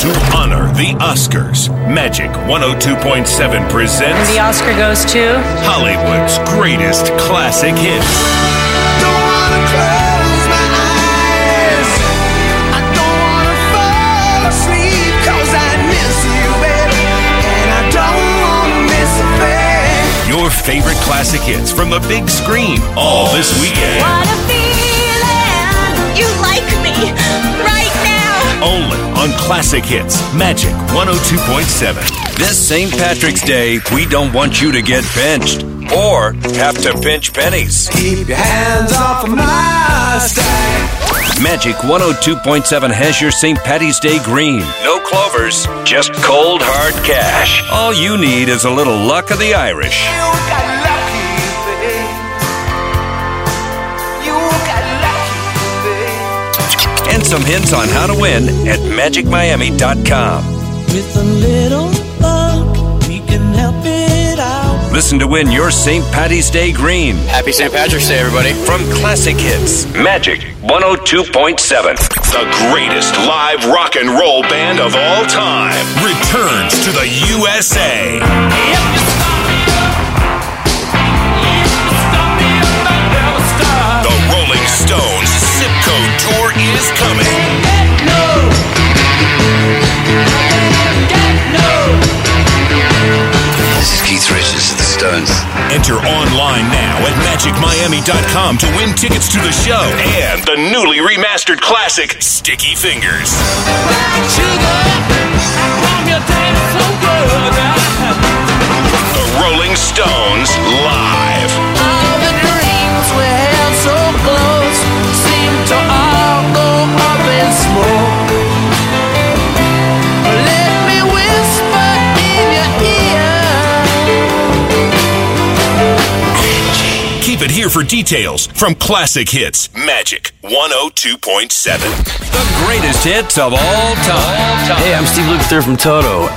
To honor the Oscars, Magic 102.7 presents The Oscar goes to Hollywood's greatest classic hits. Your favorite classic hits from the big screen all this weekend. On Classic Hits, Magic 102.7. This St. Patrick's Day, we don't want you to get pinched or have to pinch pennies. Keep your hands off of my stack. Magic 102.7 has your St. Patty's Day green. No clovers, just cold hard cash. All you need is a little luck of the Irish. Some hints on how to win at magicmiami.com. With a little luck, we can help it out. Listen to win your St. Patty's Day green Happy St. Patrick's Day, everybody. from Classic Hits. Magic 102.7. The greatest live rock and roll band of all time returns to the USA. Enter online now at magicmiami.com to win tickets to the show and the newly remastered classic Sticky Fingers. Your it here for details from Classic Hits Magic 102.7. The greatest hits of all time. Hey, I'm Steve Lukather from Toto.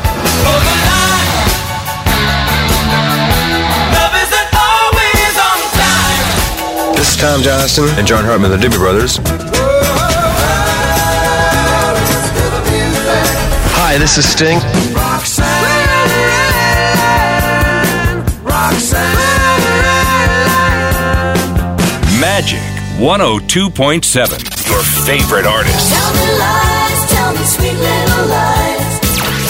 This is Tom Johnston and John Hartman, the Doobie Brothers. Hi, this is Sting. Magic 102.7. Your favorite artists, Tell me lies, tell me sweet little lies.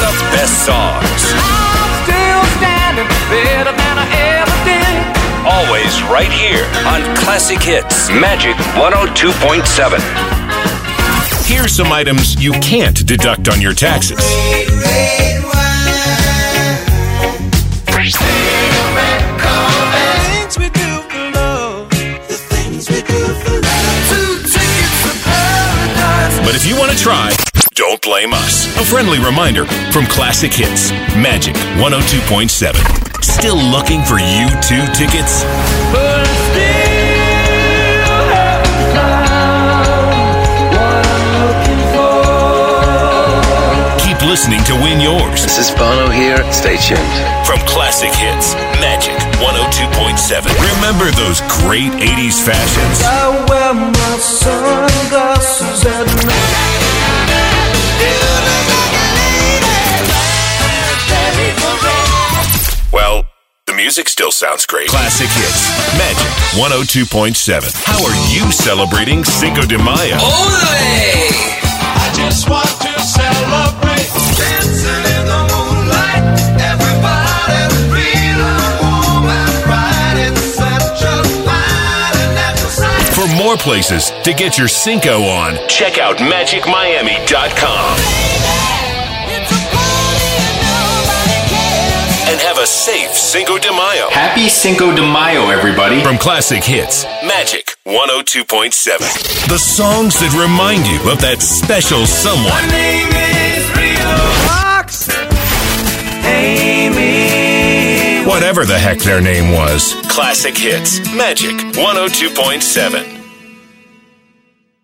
The best songs. I'm still standing better than I ever did. Always right here on Classic Hits. Magic 102.7. here's some items you can't deduct on your taxes. Things you want to try, don't blame us. A friendly reminder from Classic Hits Magic 102.7. Still looking for you two tickets? But I still haven't found what I'm looking for. Keep listening to win yours This is Bono here. Stay tuned. from Classic Hits Magic 102.7. Remember those great 80s fashions? Music still sounds great. Classic Hits Magic 102.7. How are you celebrating Cinco de Mayo? I just want to celebrate. Dancing in the moonlight. Everybody's feeling warm and bright. It's such a fine and natural sight. For more places to get your Cinco on, check out magicmiami.com safe Cinco de Mayo. Happy Cinco de Mayo, everybody. From Classic Hits, Magic 102.7. The songs that remind you of that special someone. My Name is Rio. Amy. Whatever the heck their name was. Classic Hits, Magic 102.7.